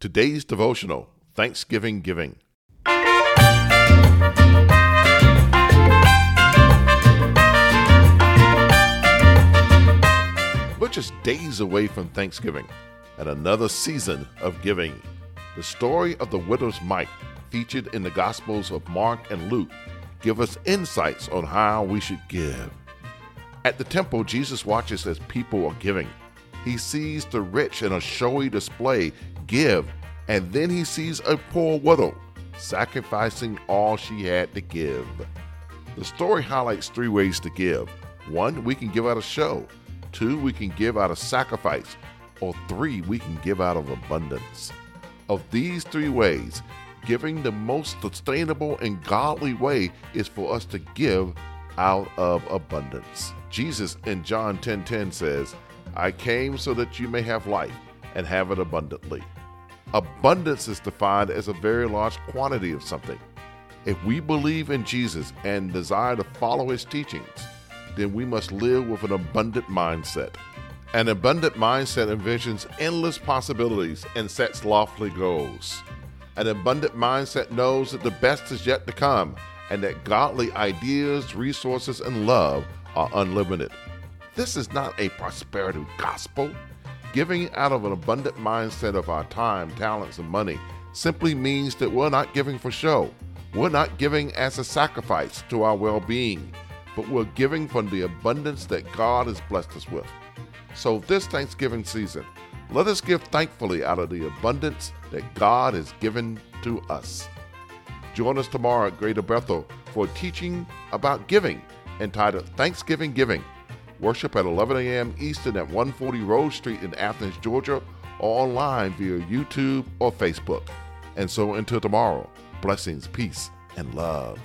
Today's devotional Thanksgiving Giving. We're just days away from Thanksgiving and another season of giving. The story of the widow's mite, featured in the Gospels of Mark and Luke, give us insights on how we should give. At the temple, Jesus watches as people are giving. He sees the rich in a showy display give, and then he sees a poor widow sacrificing all she had to give. The story highlights three ways to give. One, we can give out a show. Two, we can give out of sacrifice. Or three, we can give out of abundance. Of these three ways, giving the most sustainable and godly way is for us to give out of abundance. Jesus in John 10:10 10, 10 says, "I came so that you may have life and have it abundantly." Abundance is defined as a very large quantity of something. If we believe in Jesus and desire to follow his teachings, then we must live with an abundant mindset. An abundant mindset envisions endless possibilities and sets lofty goals. An abundant mindset knows that the best is yet to come and that godly ideas, resources, and love are unlimited. This is not a prosperity gospel. Giving out of an abundant mindset of our time, talents, and money simply means that we're not giving for show. We're not giving as a sacrifice to our well being but we're giving from the abundance that God has blessed us with. So, this Thanksgiving season, let us give thankfully out of the abundance that God has given to us. Join us tomorrow at Greater Bethel for teaching about giving entitled Thanksgiving Giving. Worship at 11 a.m. Eastern at 140 Rose Street in Athens, Georgia, or online via YouTube or Facebook. And so until tomorrow, blessings, peace, and love.